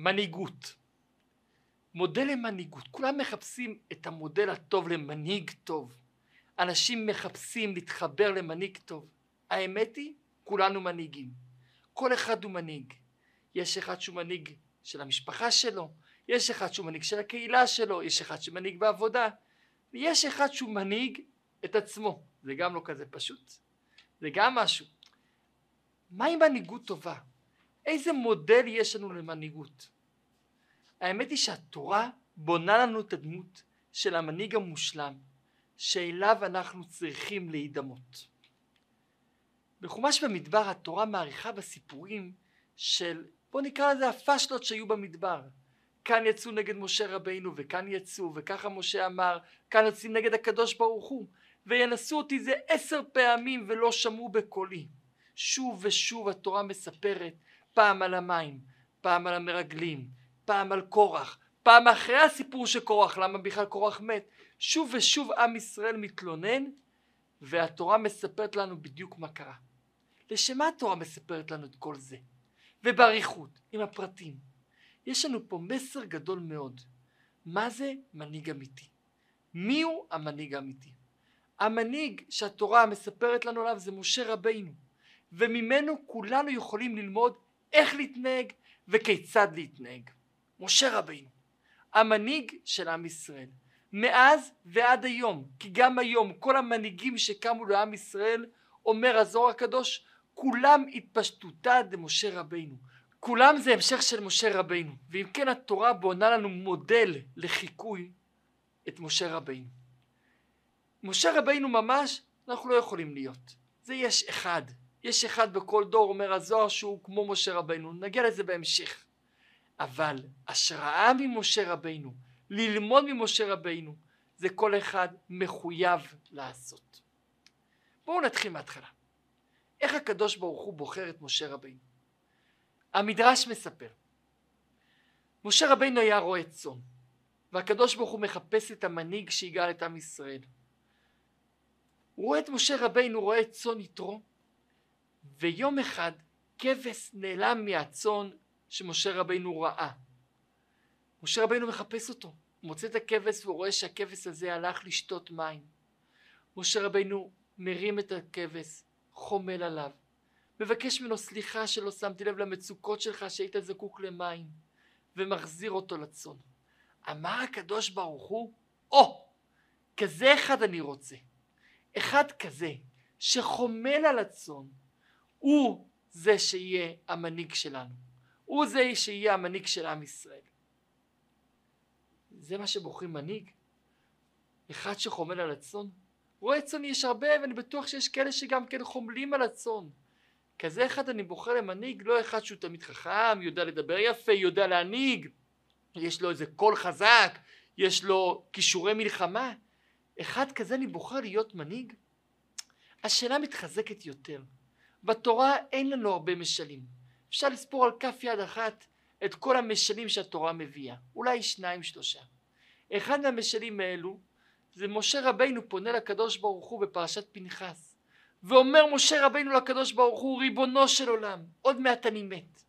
מנהיגות. מודל למנהיגות. כולם מחפשים את המודל הטוב למנהיג טוב. אנשים מחפשים להתחבר למנהיג טוב. האמת היא, כולנו מנהיגים. כל אחד הוא מנהיג. יש אחד שהוא מנהיג של המשפחה שלו, יש אחד שהוא מנהיג של הקהילה שלו, יש אחד שמנהיג בעבודה, ויש אחד שהוא מנהיג את עצמו. זה גם לא כזה פשוט. זה גם משהו. מהי מנהיגות טובה? איזה מודל יש לנו למנהיגות? האמת היא שהתורה בונה לנו את הדמות של המנהיג המושלם שאליו אנחנו צריכים להידמות. בחומש במדבר התורה מעריכה בסיפורים של בוא נקרא לזה הפשלות שהיו במדבר. כאן יצאו נגד משה רבינו וכאן יצאו וככה משה אמר כאן יוצאים נגד הקדוש ברוך הוא וינסו אותי זה עשר פעמים ולא שמעו בקולי. שוב ושוב התורה מספרת פעם על המים, פעם על המרגלים, פעם על קורח, פעם אחרי הסיפור של קורח, למה בכלל קורח מת, שוב ושוב עם ישראל מתלונן והתורה מספרת לנו בדיוק מה קרה. לשם מה התורה מספרת לנו את כל זה? ובאריכות, עם הפרטים. יש לנו פה מסר גדול מאוד. מה זה מנהיג אמיתי? מי הוא המנהיג האמיתי? המנהיג שהתורה מספרת לנו עליו זה משה רבינו, וממנו כולנו יכולים ללמוד איך להתנהג וכיצד להתנהג. משה רבינו, המנהיג של עם ישראל, מאז ועד היום, כי גם היום כל המנהיגים שקמו לעם ישראל, אומר הזוהר הקדוש, כולם התפשטותא דמשה רבינו. כולם זה המשך של משה רבינו, ואם כן התורה בונה לנו מודל לחיקוי את משה רבינו. משה רבינו ממש אנחנו לא יכולים להיות. זה יש אחד. יש אחד בכל דור אומר הזוהר שהוא כמו משה רבינו. נגיע לזה בהמשך. אבל השראה ממשה רבינו, ללמוד ממשה רבינו, זה כל אחד מחויב לעשות. בואו נתחיל מההתחלה. איך הקדוש ברוך הוא בוחר את משה רבינו? המדרש מספר. משה רבינו היה רועה צאן, והקדוש ברוך הוא מחפש את המנהיג שיגאל את עם ישראל. הוא רואה את משה רבינו רואה צאן יתרו, ויום אחד כבש נעלם מהצאן שמשה רבינו ראה. משה רבינו מחפש אותו, הוא מוצא את הכבש והוא רואה שהכבש הזה הלך לשתות מים. משה רבינו מרים את הכבש, חומל עליו, מבקש ממנו סליחה שלא שמתי לב למצוקות שלך שהיית זקוק למים, ומחזיר אותו לצאן. אמר הקדוש ברוך הוא, או, oh, כזה אחד אני רוצה. אחד כזה, שחומל על הצאן, הוא זה שיהיה המנהיג שלנו. הוא זה שיהיה המנהיג של עם ישראל. זה מה שבוחרים מנהיג? אחד שחומל על הצאן? רועה צאן יש הרבה ואני בטוח שיש כאלה שגם כן חומלים על הצאן. כזה אחד אני בוחר למנהיג, לא אחד שהוא תמיד חכם, יודע לדבר יפה, יודע להנהיג, יש לו איזה קול חזק, יש לו כישורי מלחמה. אחד כזה אני בוחר להיות מנהיג? השאלה מתחזקת יותר. בתורה אין לנו הרבה משלים. אפשר לספור על כף יד אחת את כל המשלים שהתורה מביאה. אולי שניים שלושה. אחד מהמשלים האלו זה משה רבינו פונה לקדוש ברוך הוא בפרשת פנחס ואומר משה רבינו לקדוש ברוך הוא ריבונו של עולם עוד מעט אני מת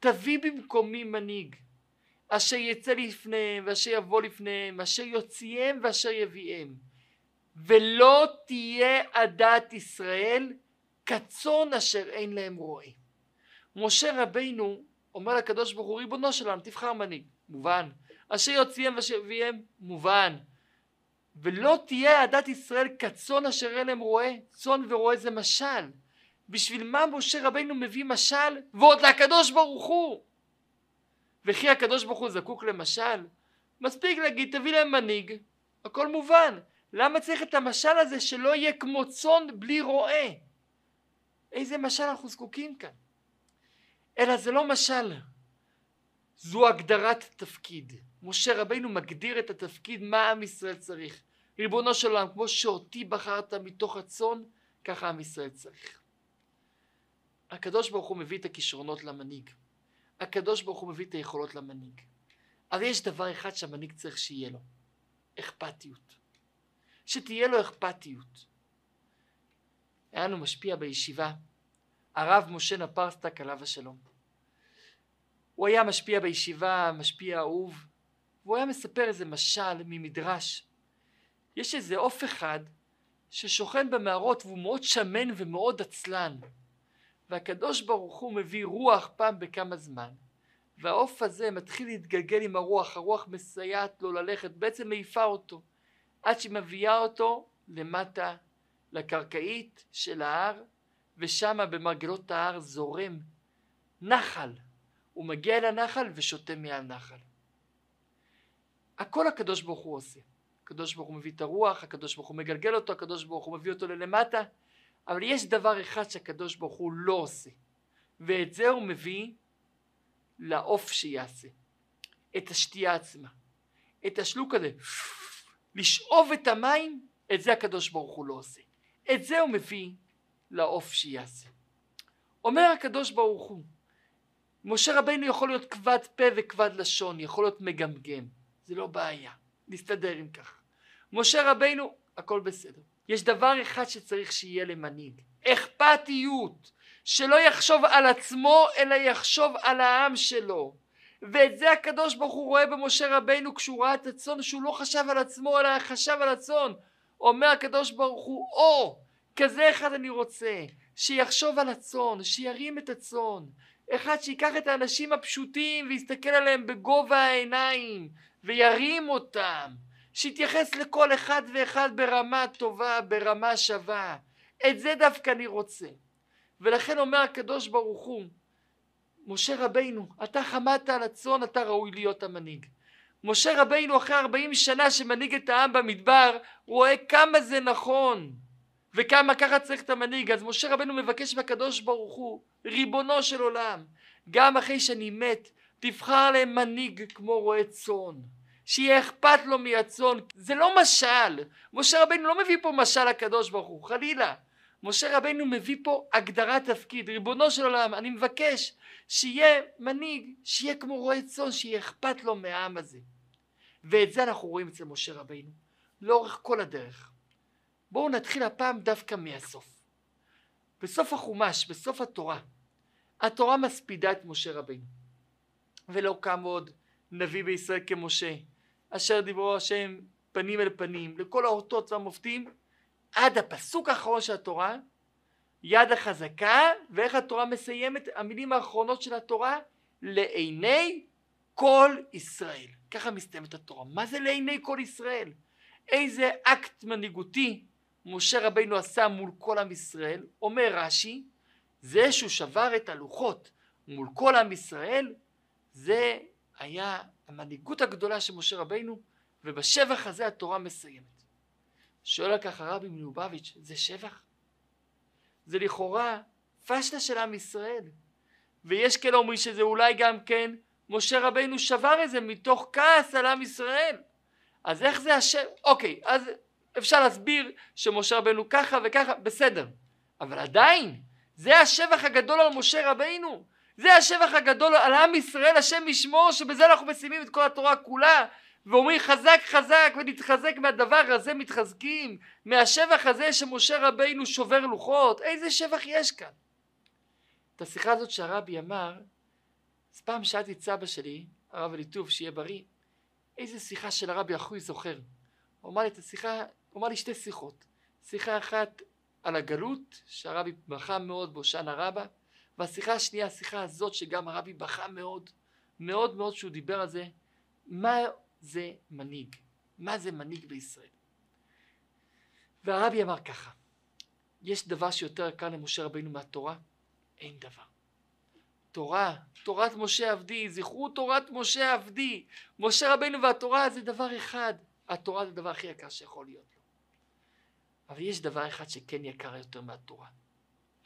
תביא במקומי מנהיג אשר יצא לפניהם ואשר יבוא לפניהם אשר יוציאם ואשר יביאם ולא תהיה עדת ישראל כצאן אשר אין להם רועה משה רבינו אומר לקדוש ברוך הוא ריבונו של עולם תבחר מנהיג מובן אשר יוציאם ואשר יביאם מובן ולא תהיה עדת ישראל כצאן אשר אין להם רועה, צאן ורועה זה משל. בשביל מה משה רבינו מביא משל ועוד לקדוש ברוך הוא? וכי הקדוש ברוך הוא זקוק למשל? מספיק להגיד תביא להם מנהיג, הכל מובן. למה צריך את המשל הזה שלא יהיה כמו צאן בלי רועה? איזה משל אנחנו זקוקים כאן? אלא זה לא משל, זו הגדרת תפקיד. משה רבינו מגדיר את התפקיד מה עם ישראל צריך. ריבונו של עולם, כמו שאותי בחרת מתוך הצאן, ככה עם ישראל צריך. הקדוש ברוך הוא מביא את הכישרונות למנהיג. הקדוש ברוך הוא מביא את היכולות למנהיג. אבל יש דבר אחד שהמנהיג צריך שיהיה לו, אכפתיות. שתהיה לו אכפתיות. היה לנו משפיע בישיבה, הרב משה נפרסטק עליו השלום. הוא היה משפיע בישיבה, משפיע אהוב, והוא היה מספר איזה משל ממדרש. יש איזה עוף אחד ששוכן במערות והוא מאוד שמן ומאוד עצלן. והקדוש ברוך הוא מביא רוח פעם בכמה זמן. והעוף הזה מתחיל להתגלגל עם הרוח, הרוח מסייעת לו ללכת, בעצם מעיפה אותו, עד שהיא מביאה אותו למטה לקרקעית של ההר, ושמה במרגלות ההר זורם נחל. הוא מגיע אל הנחל ושותה מהנחל. הכל הקדוש ברוך הוא עושה. הקדוש ברוך הוא מביא את הרוח, הקדוש ברוך הוא מגלגל אותו, הקדוש ברוך הוא מביא אותו ללמטה, אבל יש דבר אחד שהקדוש ברוך הוא לא עושה, ואת זה הוא מביא לעוף שיעשה, את השתייה עצמה, את השלוק הזה, לשאוב את המים, את זה הקדוש ברוך הוא לא עושה, את זה הוא מביא לעוף שיעשה. אומר הקדוש ברוך הוא, משה רבינו יכול להיות כבד פה וכבד לשון, יכול להיות מגמגם, זה לא בעיה, נסתדר עם כך. משה רבינו, הכל בסדר. יש דבר אחד שצריך שיהיה למנהיג, אכפתיות, שלא יחשוב על עצמו אלא יחשוב על העם שלו. ואת זה הקדוש ברוך הוא רואה במשה רבינו כשהוא ראה את הצאן שהוא לא חשב על עצמו אלא חשב על הצאן. אומר הקדוש ברוך הוא או כזה אחד אני רוצה שיחשוב על הצאן שירים את הצאן אחד שיקח את האנשים הפשוטים ויסתכל עליהם בגובה העיניים וירים אותם שיתייחס לכל אחד ואחד ברמה טובה, ברמה שווה. את זה דווקא אני רוצה. ולכן אומר הקדוש ברוך הוא, משה רבינו, אתה חמדת על הצאן, אתה ראוי להיות המנהיג. משה רבינו אחרי ארבעים שנה שמנהיג את העם במדבר, רואה כמה זה נכון וכמה ככה צריך את המנהיג. אז משה רבינו מבקש מהקדוש ברוך הוא, ריבונו של עולם, גם אחרי שאני מת, תבחר להם מנהיג כמו רועה צאן. שיהיה אכפת לו מהצאן. זה לא משל. משה רבינו לא מביא פה משל לקדוש ברוך הוא, חלילה. משה רבינו מביא פה הגדרת תפקיד. ריבונו של עולם, אני מבקש שיהיה מנהיג, שיהיה כמו רועה צאן, שיהיה אכפת לו מהעם הזה. ואת זה אנחנו רואים אצל משה רבינו, לאורך כל הדרך. בואו נתחיל הפעם דווקא מהסוף. בסוף החומש, בסוף התורה, התורה מספידה את משה רבינו. ולא קם עוד נביא בישראל כמשה, אשר דיברו השם פנים אל פנים לכל האותות והמופתים עד הפסוק האחרון של התורה יד החזקה ואיך התורה מסיימת המילים האחרונות של התורה לעיני כל ישראל ככה מסתיימת התורה מה זה לעיני כל ישראל איזה אקט מנהיגותי משה רבינו עשה מול כל עם ישראל אומר רש"י זה שהוא שבר את הלוחות מול כל עם ישראל זה היה המנהיגות הגדולה של משה רבינו, ובשבח הזה התורה מסיימת. שואל על כך הרבי מלובביץ', זה שבח? זה לכאורה פשטה של עם ישראל. ויש כאלה אומרים שזה אולי גם כן משה רבינו שבר את זה מתוך כעס על עם ישראל. אז איך זה השם? אוקיי, אז אפשר להסביר שמשה רבינו ככה וככה, בסדר. אבל עדיין, זה השבח הגדול על משה רבינו. זה השבח הגדול על עם ישראל השם ישמור שבזה אנחנו מסיימים את כל התורה כולה ואומרים חזק חזק ונתחזק מהדבר הזה מתחזקים מהשבח הזה שמשה רבינו שובר לוחות איזה שבח יש כאן את השיחה הזאת שהרבי אמר אז פעם שאלתי את סבא שלי הרב אליטוב שיהיה בריא איזה שיחה של הרבי אחוי זוכר הוא אמר לי את השיחה הוא אמר לי שתי שיחות שיחה אחת על הגלות שהרבי בכה מאוד בהושענא רבה והשיחה השנייה, השיחה הזאת שגם הרבי בכה מאוד, מאוד מאוד שהוא דיבר על זה, מה זה מנהיג? מה זה מנהיג בישראל? והרבי אמר ככה, יש דבר שיותר יקר למשה רבינו מהתורה? אין דבר. תורה, תורת משה עבדי, זכרו תורת משה עבדי. משה רבינו והתורה זה דבר אחד. התורה זה הדבר הכי יקר שיכול להיות. אבל יש דבר אחד שכן יקר יותר מהתורה.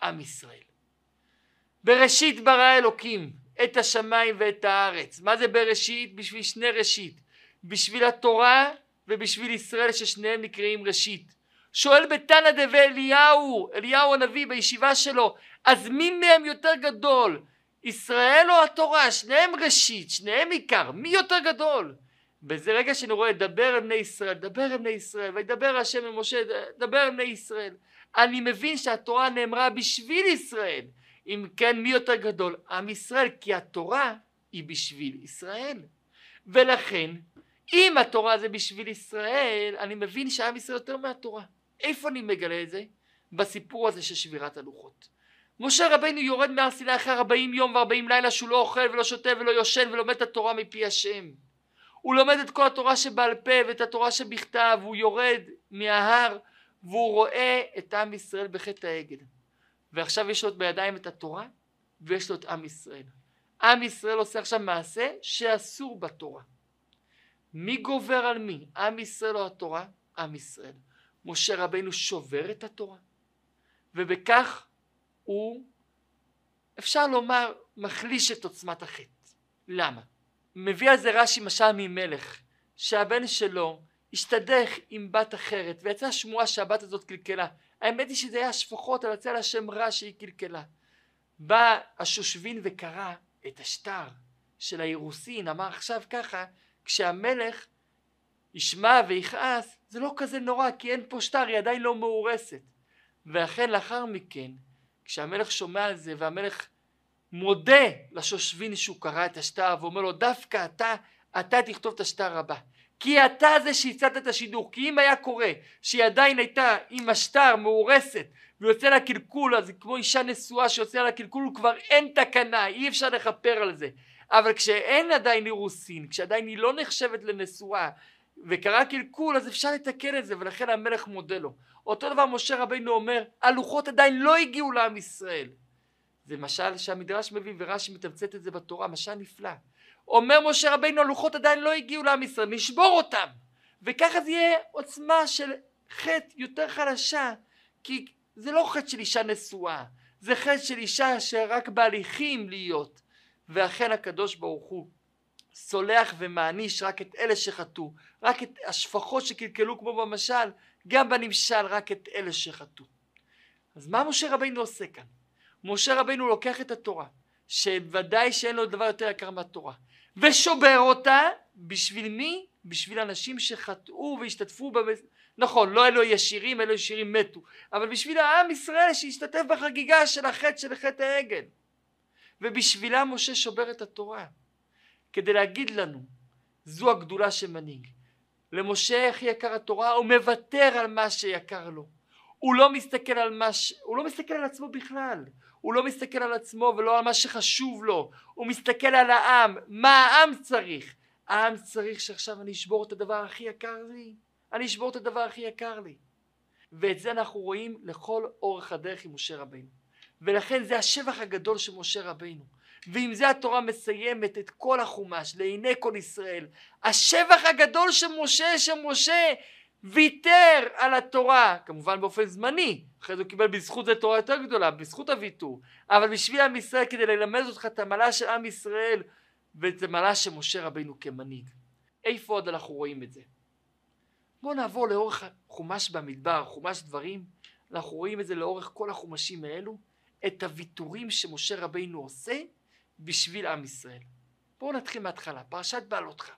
עם ישראל. בראשית ברא אלוקים את השמיים ואת הארץ. מה זה בראשית? בשביל שני ראשית. בשביל התורה ובשביל ישראל ששניהם נקראים ראשית. שואל בתנא דבי אליהו, אליהו הנביא בישיבה שלו, אז מי מהם יותר גדול? ישראל או התורה? שניהם ראשית, שניהם עיקר, מי יותר גדול? בזה רגע שאני רואה דבר אל בני ישראל, דבר אל בני ישראל, וידבר השם אל משה, דבר אל בני ישראל. אני מבין שהתורה נאמרה בשביל ישראל. אם כן מי יותר גדול? עם ישראל כי התורה היא בשביל ישראל. ולכן, אם התורה זה בשביל ישראל, אני מבין שעם ישראל יותר מהתורה. איפה אני מגלה את זה? בסיפור הזה של שבירת הלוחות. משה רבינו יורד מהר סיני אחרי 40 יום ו-40 לילה שהוא לא אוכל ולא שותה ולא יושן ולומד את התורה מפי השם. הוא לומד את כל התורה שבעל פה ואת התורה שבכתב, הוא יורד מההר והוא רואה את עם ישראל בחטא העגל. ועכשיו יש לו בידיים את התורה ויש לו את עם ישראל. עם ישראל עושה עכשיו מעשה שאסור בתורה. מי גובר על מי? עם ישראל או התורה? עם ישראל. משה רבינו שובר את התורה ובכך הוא אפשר לומר מחליש את עוצמת החטא. למה? מביא על זה רש"י משל ממלך שהבן שלו השתדך עם בת אחרת ויצאה שמועה שהבת הזאת קלקלה האמת היא שזה היה השפחות על יצא לה שם רע שהיא קלקלה בא השושבין וקרא את השטר של האירוסין אמר עכשיו ככה כשהמלך ישמע ויכעס זה לא כזה נורא כי אין פה שטר היא עדיין לא מאורסת ואכן לאחר מכן כשהמלך שומע על זה והמלך מודה לשושבין שהוא קרא את השטר ואומר לו דווקא אתה אתה תכתוב את השטר הבא. כי אתה זה שהצעת את השידור. כי אם היה קורה שהיא עדיין הייתה עם השטר מאורסת ויוצא לה קלקול אז כמו אישה נשואה שיוצא לה קלקול כבר אין תקנה אי אפשר לכפר על זה. אבל כשאין עדיין אירוסין כשעדיין היא לא נחשבת לנשואה וקרה קלקול אז אפשר לתקן את זה ולכן המלך מודה לו. אותו דבר משה רבינו אומר הלוחות עדיין לא הגיעו לעם ישראל. זה משל שהמדרש מביא ורש"י מתמצת את זה בתורה משל נפלא. אומר משה רבינו הלוחות עדיין לא הגיעו לעם ישראל נשבור אותם. וככה זה יהיה עוצמה של חטא יותר חלשה כי זה לא חטא של אישה נשואה זה חטא של אישה שרק בהליכים להיות. ואכן הקדוש ברוך הוא סולח ומעניש רק את אלה שחטאו רק את השפחות שקלקלו כמו במשל גם בנמשל רק את אלה שחטאו אז מה משה רבינו עושה כאן? משה רבינו לוקח את התורה שוודאי שאין לו דבר יותר יקר מהתורה ושובר אותה בשביל מי? בשביל אנשים שחטאו והשתתפו במס... נכון לא אלו ישירים אלו ישירים מתו אבל בשביל העם ישראל שהשתתף בחגיגה של החטא של חטא העגל ובשבילה משה שובר את התורה כדי להגיד לנו זו הגדולה שמנהיג. למשה הכי יקר התורה הוא מוותר על מה שיקר לו. הוא לא מסתכל על מה ש... הוא לא מסתכל על עצמו בכלל. הוא לא מסתכל על עצמו ולא על מה שחשוב לו. הוא מסתכל על העם. מה העם צריך? העם צריך שעכשיו אני אשבור את הדבר הכי יקר לי. אני אשבור את הדבר הכי יקר לי. ואת זה אנחנו רואים לכל אורך הדרך עם משה רבינו. ולכן זה השבח הגדול של משה רבינו ועם זה התורה מסיימת את כל החומש לעיני כל ישראל השבח הגדול של משה שמשה ויתר על התורה כמובן באופן זמני אחרי זה הוא קיבל בזכות זה תורה יותר גדולה בזכות הוויתור אבל בשביל עם ישראל כדי ללמד אותך את המעלה של עם ישראל ואת המעלה של משה רבינו כמנהיג. איפה עוד אנחנו רואים את זה? בואו נעבור לאורך חומש במדבר חומש דברים. אנחנו רואים את זה לאורך כל החומשים האלו את הוויתורים שמשה רבינו עושה בשביל עם ישראל. בואו נתחיל מההתחלה, פרשת בעלותך.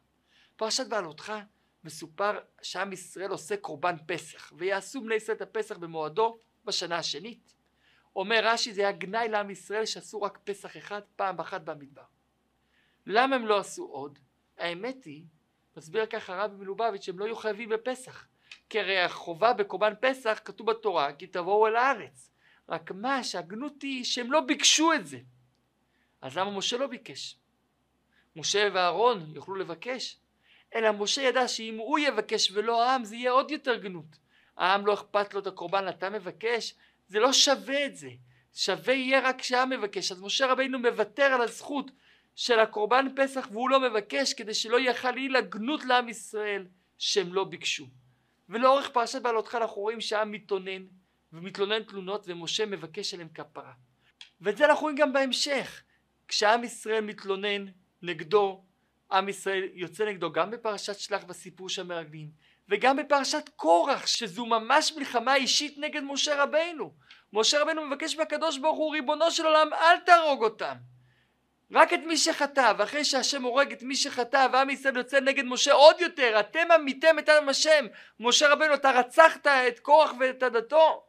פרשת בעלותך מסופר שעם ישראל עושה קורבן פסח, ויעשו בני ישראל את הפסח במועדו בשנה השנית. אומר רש"י זה היה גנאי לעם ישראל שעשו רק פסח אחד פעם אחת במדבר. למה הם לא עשו עוד? האמת היא, מסביר ככה רבי מלובביץ' שהם לא היו חייבים בפסח. כי הרי החובה בקורבן פסח כתוב בתורה כי תבואו אל הארץ. רק מה שהגנות היא שהם לא ביקשו את זה. אז למה משה לא ביקש? משה ואהרון יוכלו לבקש, אלא משה ידע שאם הוא יבקש ולא העם זה יהיה עוד יותר גנות. העם לא אכפת לו את הקורבן, אתה מבקש, זה לא שווה את זה. שווה יהיה רק כשהעם מבקש. אז משה רבינו מוותר על הזכות של הקורבן פסח והוא לא מבקש כדי שלא יהיה חלילה גנות לעם ישראל שהם לא ביקשו. ולאורך פרשת בעלותך אנחנו רואים שהעם מתלונן ומתלונן תלונות ומשה מבקש עליהם כפרה. ואת זה אנחנו רואים גם בהמשך. כשעם ישראל מתלונן נגדו, עם ישראל יוצא נגדו גם בפרשת שלח בסיפור של המרגלים וגם בפרשת קורח שזו ממש מלחמה אישית נגד משה רבינו. משה רבינו מבקש מהקדוש ברוך הוא ריבונו של עולם אל תהרוג אותם. רק את מי שחטא ואחרי שהשם הורג את מי שחטא ועם ישראל יוצא נגד משה עוד יותר אתם עמיתם את עם השם משה רבינו אתה רצחת את קורח ואת עדתו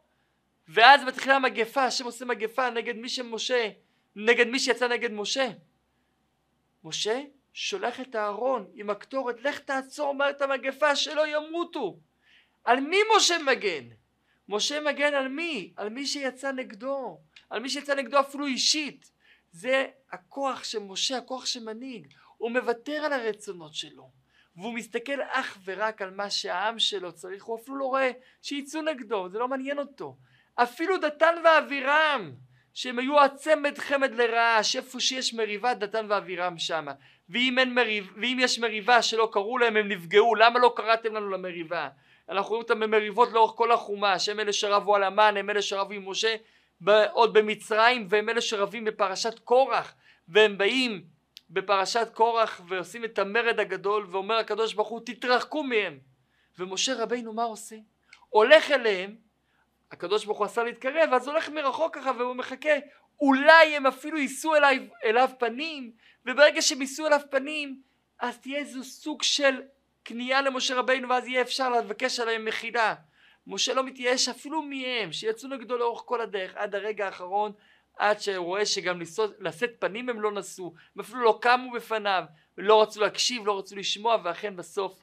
ואז מתחילה מגפה השם עושה מגפה נגד מי שמשה נגד מי שיצא נגד משה. משה שולח את אהרון עם הקטורת, לך תעצור מהר את המגפה שלא ימותו. על מי משה מגן? משה מגן על מי? על מי שיצא נגדו, על מי שיצא נגדו אפילו אישית. זה הכוח של משה, הכוח שמנהיג. הוא מוותר על הרצונות שלו, והוא מסתכל אך ורק על מה שהעם שלו צריך, הוא אפילו לא רואה שיצאו נגדו, זה לא מעניין אותו. אפילו דתן ואבירם, שהם היו הצמד חמד לרעה, שאיפה שיש מריבה דתן ואבירם שמה. ואם, מריב, ואם יש מריבה שלא קראו להם הם נפגעו, למה לא קראתם לנו למריבה? אנחנו רואים אותם במריבות לאורך כל החומה, שהם אלה שרבו על המן, הם אלה שרבו עם משה עוד במצרים, והם אלה שרבים בפרשת קורח, והם באים בפרשת קורח ועושים את המרד הגדול, ואומר הקדוש ברוך הוא תתרחקו מהם. ומשה רבינו מה עושה? הולך אליהם, הקדוש ברוך הוא עשה להתקרב, אז הולך מרחוק ככה והוא מחכה, אולי הם אפילו יישאו אליו, אליו פנים, וברגע שהם יישאו אליו פנים, אז תהיה איזה סוג של כניעה למשה רבינו ואז יהיה אפשר לבקש עליהם מחילה. משה לא מתייאש אפילו מהם שיצאו נגדו לאורך כל הדרך עד הרגע האחרון עד שהוא רואה שגם לשאת פנים הם לא נשאו הם אפילו לא קמו בפניו ולא רצו להקשיב לא רצו לשמוע ואכן בסוף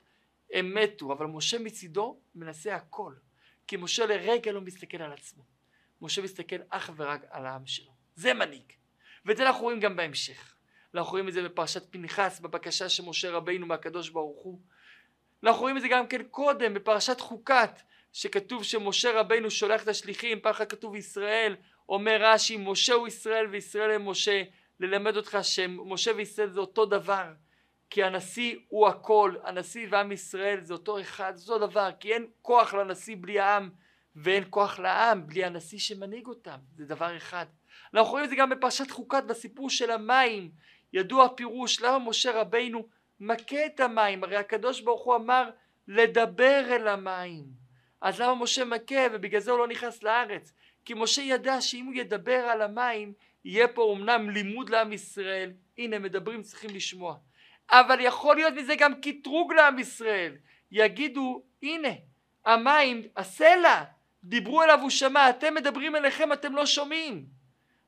הם מתו. אבל משה מצידו מנסה הכל כי משה לרגע לא מסתכל על עצמו. משה מסתכל אך ורק על העם שלו. זה מנהיג. ואת זה אנחנו רואים גם בהמשך. אנחנו רואים את זה בפרשת פנחס בבקשה של משה רבינו מהקדוש ברוך הוא. אנחנו רואים את זה גם כן קודם בפרשת חוקת שכתוב שמשה רבינו שולח את השליחים, פעם אחת כתוב ישראל, אומר רש"י משה הוא ישראל וישראל הם משה, ללמד אותך שמשה וישראל זה אותו דבר, כי הנשיא הוא הכל, הנשיא ועם ישראל זה אותו אחד, זה אותו דבר, כי אין כוח לנשיא בלי העם ואין כוח לעם בלי הנשיא שמנהיג אותם, זה דבר אחד. אנחנו רואים את זה גם בפרשת חוקת בסיפור של המים, ידוע הפירוש למה משה רבינו מכה את המים, הרי הקדוש ברוך הוא אמר לדבר אל המים. אז למה משה מכה ובגלל זה הוא לא נכנס לארץ? כי משה ידע שאם הוא ידבר על המים יהיה פה אמנם לימוד לעם ישראל, הנה מדברים צריכים לשמוע, אבל יכול להיות מזה גם קטרוג לעם ישראל, יגידו הנה המים, הסלע, דיברו אליו הוא שמע, אתם מדברים אליכם אתם לא שומעים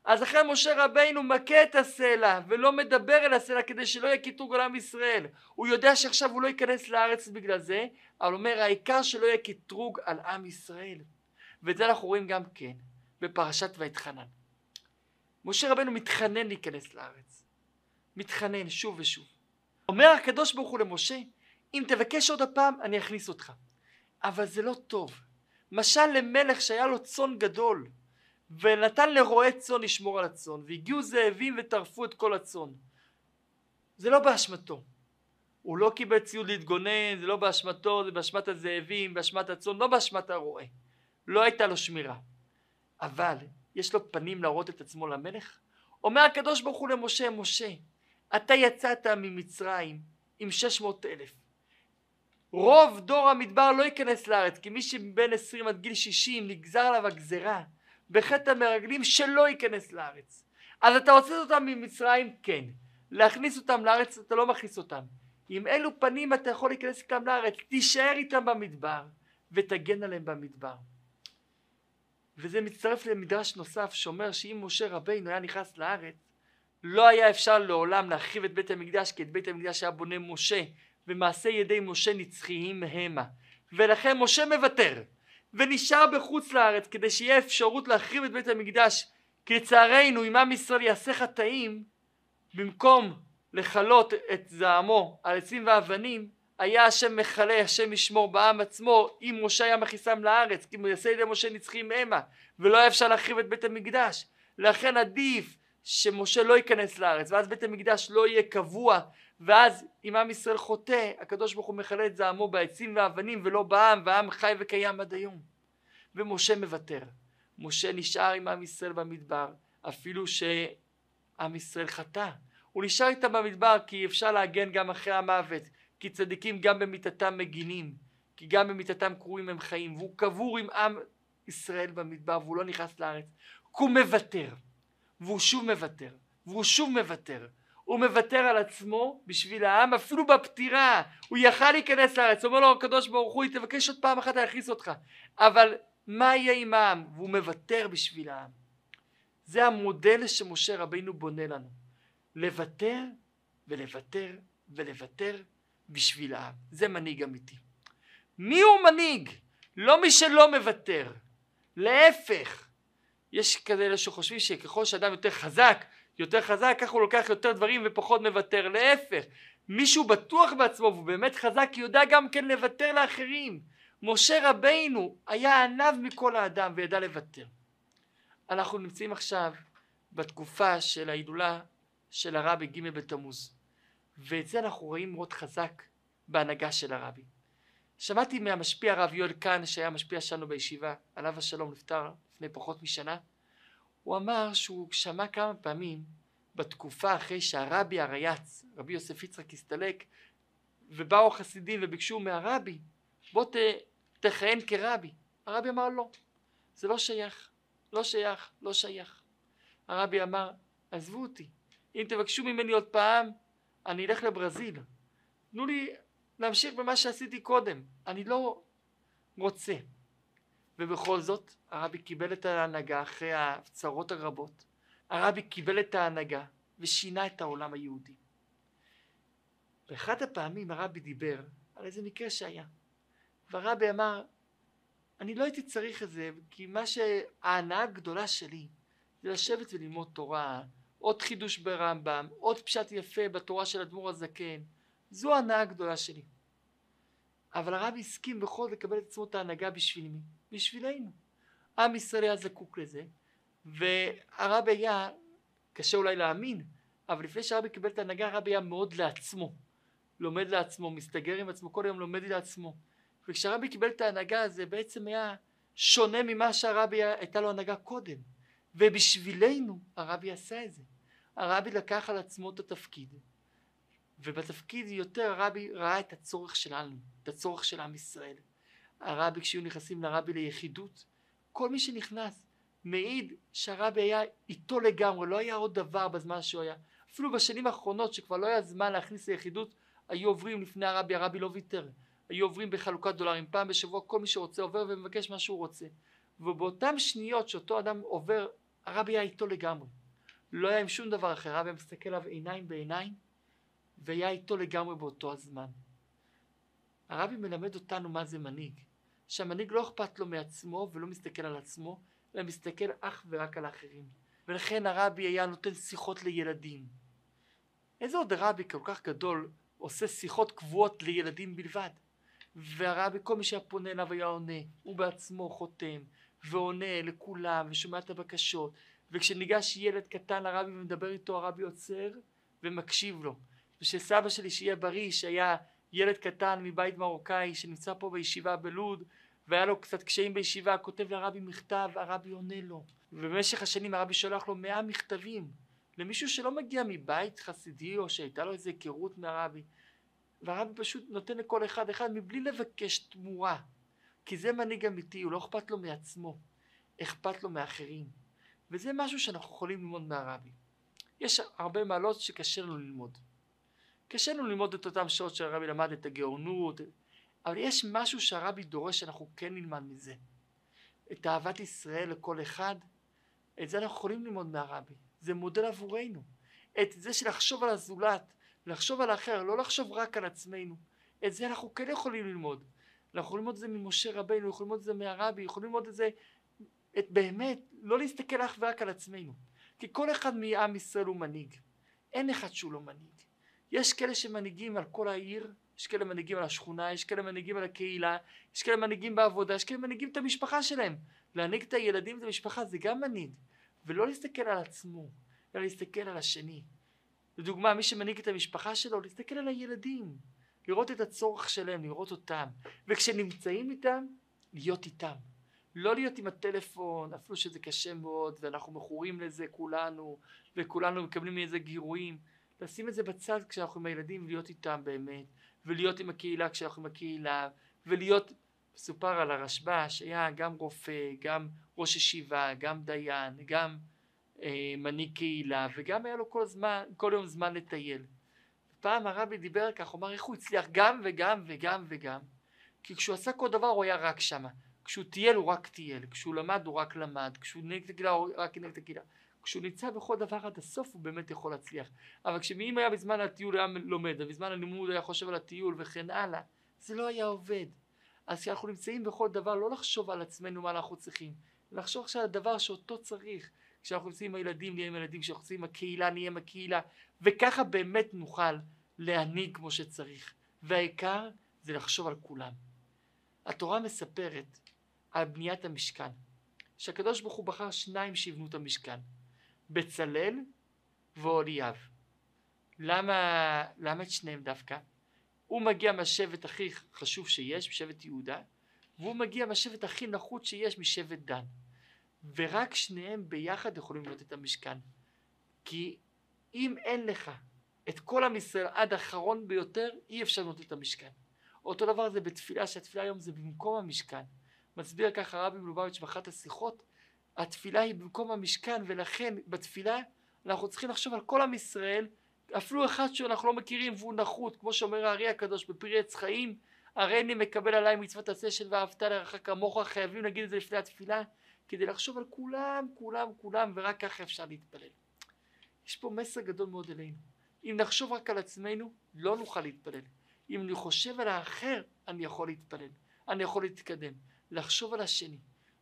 אז לכן משה רבינו מכה את הסלע ולא מדבר אל הסלע כדי שלא יהיה קיטוג על עם ישראל. הוא יודע שעכשיו הוא לא ייכנס לארץ בגלל זה, אבל אומר העיקר שלא יהיה קטרוג על עם ישראל. ואת זה אנחנו רואים גם כן בפרשת ויתחנן. משה רבנו מתחנן להיכנס לארץ. מתחנן שוב ושוב. אומר הקדוש ברוך הוא למשה, אם תבקש עוד הפעם אני אכניס אותך. אבל זה לא טוב. משל למלך שהיה לו צאן גדול ונתן לרועה צאן לשמור על הצאן והגיעו זאבים וטרפו את כל הצאן. זה לא באשמתו. הוא לא קיבל ציוד להתגונן זה לא באשמתו זה באשמת הזאבים באשמת הצאן לא באשמת הרועה לא הייתה לו שמירה. אבל יש לו פנים להראות את עצמו למלך? אומר הקדוש ברוך הוא למשה משה אתה יצאת ממצרים עם שש מאות אלף רוב דור המדבר לא ייכנס לארץ כי מי שבין עשרים עד גיל שישים נגזר עליו הגזרה בחטא המרגלים שלא ייכנס לארץ. אז אתה הוצאת אותם ממצרים? כן. להכניס אותם לארץ אתה לא מכניס אותם. עם אילו פנים אתה יכול להיכנס איתם לארץ? תישאר איתם במדבר ותגן עליהם במדבר. וזה מצטרף למדרש נוסף שאומר שאם משה רבינו היה נכנס לארץ לא היה אפשר לעולם להחריב את בית המקדש כי את בית המקדש היה בונה משה ומעשה ידי משה נצחיים המה. ולכן משה מוותר ונשאר בחוץ לארץ כדי שיהיה אפשרות להחריב את בית המקדש כי לצערנו אם עם ישראל יעשה חטאים במקום לכלות את זעמו על עצים ואבנים היה השם מכלה השם ישמור בעם עצמו אם משה היה מכניסם לארץ כי יעשה ידי משה נצחים המה ולא היה אפשר להחריב את בית המקדש. לכן עדיף שמשה לא ייכנס לארץ ואז בית המקדש לא יהיה קבוע ואז אם עם ישראל חוטא הקדוש ברוך הוא מכלה את זעמו בעצים ואבנים ולא בעם והעם חי וקיים עד היום. ומשה מוותר. משה נשאר עם עם ישראל במדבר אפילו שעם ישראל חטא. הוא נשאר איתם במדבר כי אפשר להגן גם אחרי המוות כי צדיקים גם במיתתם מגינים כי גם במיתתם קרויים הם חיים והוא קבור עם עם ישראל במדבר והוא לא נכנס לארץ כי הוא מוותר והוא שוב מוותר והוא שוב מוותר הוא מוותר על עצמו בשביל העם אפילו בפטירה הוא יכל להיכנס לארץ אומר לו הקדוש ברוך הוא תבקש עוד פעם אחת להכניס אותך אבל מה יהיה עם העם והוא מוותר בשביל העם זה המודל שמשה רבינו בונה לנו לוותר ולוותר ולוותר בשביל העם. זה מנהיג אמיתי. מי הוא מנהיג? לא מי שלא מוותר. להפך. יש כאלה שחושבים שככל שאדם יותר חזק, יותר חזק, ככה הוא לוקח יותר דברים ופחות מוותר. להפך. מישהו בטוח בעצמו והוא באמת חזק, יודע גם כן לוותר לאחרים. משה רבינו היה עניו מכל האדם וידע לוותר. אנחנו נמצאים עכשיו בתקופה של ההילולה של הרבי ג' בתמוז ואת זה אנחנו רואים מאוד חזק בהנהגה של הרבי. שמעתי מהמשפיע הרב יואל קאן שהיה משפיע שלנו בישיבה עליו השלום נפטר לפני פחות משנה הוא אמר שהוא שמע כמה פעמים בתקופה אחרי שהרבי הרייץ רבי יוסף יצחק הסתלק ובאו החסידים וביקשו מהרבי בוא ת, תכהן כרבי. הרבי אמר לא זה לא שייך לא שייך לא שייך. הרבי אמר עזבו אותי אם תבקשו ממני עוד פעם אני אלך לברזיל. תנו לי להמשיך במה שעשיתי קודם אני לא רוצה ובכל זאת הרבי קיבל את ההנהגה אחרי הצרות הרבות. הרבי קיבל את ההנהגה ושינה את העולם היהודי. באחת הפעמים הרבי דיבר על איזה מקרה שהיה. והרבי אמר אני לא הייתי צריך את זה כי מה שההנאה הגדולה שלי זה לשבת וללמוד תורה עוד חידוש ברמב"ם עוד פשט יפה בתורה של אדמו"ר הזקן. זו ההנאה הגדולה שלי אבל הרבי הסכים בכל לקבל את עצמו את ההנהגה בשביל מי? בשבילנו. עם ישראל היה זקוק לזה והרבי היה קשה אולי להאמין אבל לפני שהרבי קיבל את ההנהגה הרבי היה מאוד לעצמו. לומד לעצמו מסתגר עם עצמו כל היום לומד לעצמו. וכשהרבי קיבל את ההנהגה זה בעצם היה שונה ממה שהרבי הייתה לו הנהגה קודם. ובשבילנו הרבי עשה את זה. הרבי לקח על עצמו את התפקיד ובתפקיד יותר הרבי ראה את הצורך שלנו את הצורך של עם ישראל. הרבי כשהיו נכנסים לרבי ליחידות כל מי שנכנס מעיד שהרבי היה איתו לגמרי לא היה עוד דבר בזמן שהוא היה. אפילו בשנים האחרונות שכבר לא היה זמן להכניס ליחידות היו עוברים לפני הרבי הרבי לא ויתר. היו עוברים בחלוקת דולרים פעם בשבוע כל מי שרוצה עובר ומבקש מה שהוא רוצה. ובאותן שניות שאותו אדם עובר הרבי היה איתו לגמרי. לא היה עם שום דבר אחר. הרבי מסתכל עליו עיניים בעיניים והיה איתו לגמרי באותו הזמן. הרבי מלמד אותנו מה זה מנהיג. שהמנהיג לא אכפת לו מעצמו ולא מסתכל על עצמו אלא מסתכל אך ורק על האחרים. ולכן הרבי היה נותן שיחות לילדים. איזה עוד רבי כל כך גדול עושה שיחות קבועות לילדים בלבד? והרבי כל מי שהיה פונה אליו היה עונה. הוא בעצמו חותם ועונה לכולם ושומע את הבקשות. וכשניגש ילד קטן לרבי ומדבר איתו הרבי עוצר ומקשיב לו ושסבא שלי שיהיה בריא שהיה ילד קטן מבית מרוקאי שנמצא פה בישיבה בלוד והיה לו קצת קשיים בישיבה כותב לרבי מכתב הרבי עונה לו. ובמשך השנים הרבי שולח לו מאה מכתבים למישהו שלא מגיע מבית חסידי או שהייתה לו איזה היכרות מהרבי והרבי פשוט נותן לכל אחד אחד מבלי לבקש תמורה. כי זה מנהיג אמיתי הוא לא אכפת לו מעצמו אכפת לו מאחרים. וזה משהו שאנחנו יכולים ללמוד מהרבי. יש הרבה מעלות שקשה לנו ללמוד קשה לנו ללמוד את אותם שעות שהרבי למד את הגאונות אבל יש משהו שהרבי דורש שאנחנו כן נלמד מזה. את אהבת ישראל לכל אחד את זה אנחנו יכולים ללמוד מהרבי. זה מודל עבורנו. את זה של לחשוב על הזולת לחשוב על האחר לא לחשוב רק על עצמנו. את זה אנחנו כן יכולים ללמוד. אנחנו יכולים ללמוד את זה ממשה רבינו יכולים ללמוד את זה מהרבי יכולים ללמוד את זה את באמת לא להסתכל אך ורק על עצמנו. כי כל אחד מעם ישראל הוא מנהיג. אין אחד שהוא לא מנהיג יש כאלה שמנהיגים על כל העיר יש כאלה מנהיגים על השכונה יש כאלה מנהיגים על הקהילה יש כאלה מנהיגים בעבודה יש כאלה מנהיגים את המשפחה שלהם. להנהיג את הילדים ואת המשפחה זה גם מנהיג. ולא להסתכל על עצמו אלא להסתכל על השני. לדוגמה מי שמנהיג את המשפחה שלו להסתכל על הילדים. לראות את הצורך שלהם לראות אותם. וכשנמצאים איתם להיות איתם. לא להיות עם הטלפון אפילו שזה קשה מאוד ואנחנו מכורים לזה כולנו וכולנו מקבלים מאיזה גירויים לשים את זה בצד כשאנחנו עם הילדים ולהיות איתם באמת ולהיות עם הקהילה כשאנחנו עם הקהילה ולהיות סופר על הרשב"א שהיה גם רופא גם ראש ישיבה גם דיין גם אה, מנהיג קהילה וגם היה לו כל, זמן, כל יום זמן לטייל. פעם הרבי דיבר כך הוא אמר איך הוא הצליח גם וגם וגם וגם? כי כשהוא עשה כל דבר הוא היה רק שמה. כשהוא טייל הוא רק טייל. כשהוא למד הוא רק למד. כשהוא נגד הקהילה הוא רק נגד הקהילה כשהוא נמצא בכל דבר עד הסוף הוא באמת יכול להצליח. אבל כשאם היה בזמן הטיול היה לומד, ובזמן הלימוד היה חושב על הטיול וכן הלאה, זה לא היה עובד. אז כשאנחנו נמצאים בכל דבר, לא לחשוב על עצמנו מה אנחנו צריכים, לחשוב עכשיו על הדבר שאותו צריך. כשאנחנו נמצאים עם הילדים נהיה עם הילדים, כשאנחנו נמצאים עם הקהילה נהיה עם הקהילה, וככה באמת נוכל להנהיג כמו שצריך. והעיקר זה לחשוב על כולם. התורה מספרת על בניית המשכן, שהקדוש ברוך הוא בחר שניים שיבנו את המשכן, בצלאל ואוליאב. למה, למה את שניהם דווקא? הוא מגיע מהשבט הכי חשוב שיש, משבט יהודה, והוא מגיע מהשבט הכי נחות שיש, משבט דן. ורק שניהם ביחד יכולים לבנות את המשכן. כי אם אין לך את כל עם ישראל עד האחרון ביותר, אי אפשר לבנות את המשכן. אותו דבר זה בתפילה, שהתפילה היום זה במקום המשכן. מסביר ככה רבי מלובביץ' באחת השיחות, התפילה היא במקום המשכן, ולכן בתפילה אנחנו צריכים לחשוב על כל עם ישראל, אפילו אחד שאנחנו לא מכירים והוא נחות, כמו שאומר הארי הקדוש בפרי עץ חיים, הרי אני מקבל עליי מצוות עשה של ואהבת לרעך כמוך, חייבים להגיד את זה לפני התפילה, כדי לחשוב על כולם, כולם, כולם, ורק ככה אפשר להתפלל. יש פה מסר גדול מאוד אלינו. אם נחשוב רק על עצמנו, לא נוכל להתפלל. אם אני חושב על האחר, אני יכול להתפלל. אני יכול להתקדם. לחשוב על השני,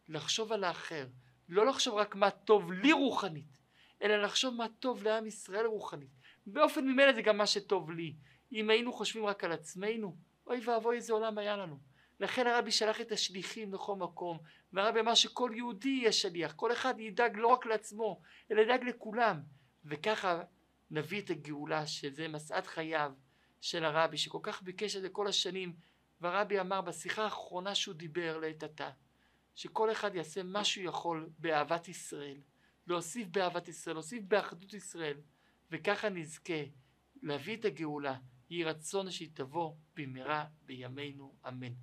לחשוב על האחר. לא לחשוב רק מה טוב לי רוחנית, אלא לחשוב מה טוב לעם ישראל רוחנית. באופן ממילא זה גם מה שטוב לי. אם היינו חושבים רק על עצמנו, אוי ואבוי איזה עולם היה לנו. לכן הרבי שלח את השליחים לכל מקום, והרבי אמר שכל יהודי יהיה שליח, כל אחד ידאג לא רק לעצמו, אלא ידאג לכולם. וככה נביא את הגאולה, שזה משאת חייו של הרבי, שכל כך ביקש את זה כל השנים, והרבי אמר בשיחה האחרונה שהוא דיבר לעת עתה, שכל אחד יעשה מה שהוא יכול באהבת ישראל, להוסיף באהבת ישראל, להוסיף באחדות ישראל, וככה נזכה להביא את הגאולה, יהי רצון שהיא תבוא במהרה בימינו, אמן.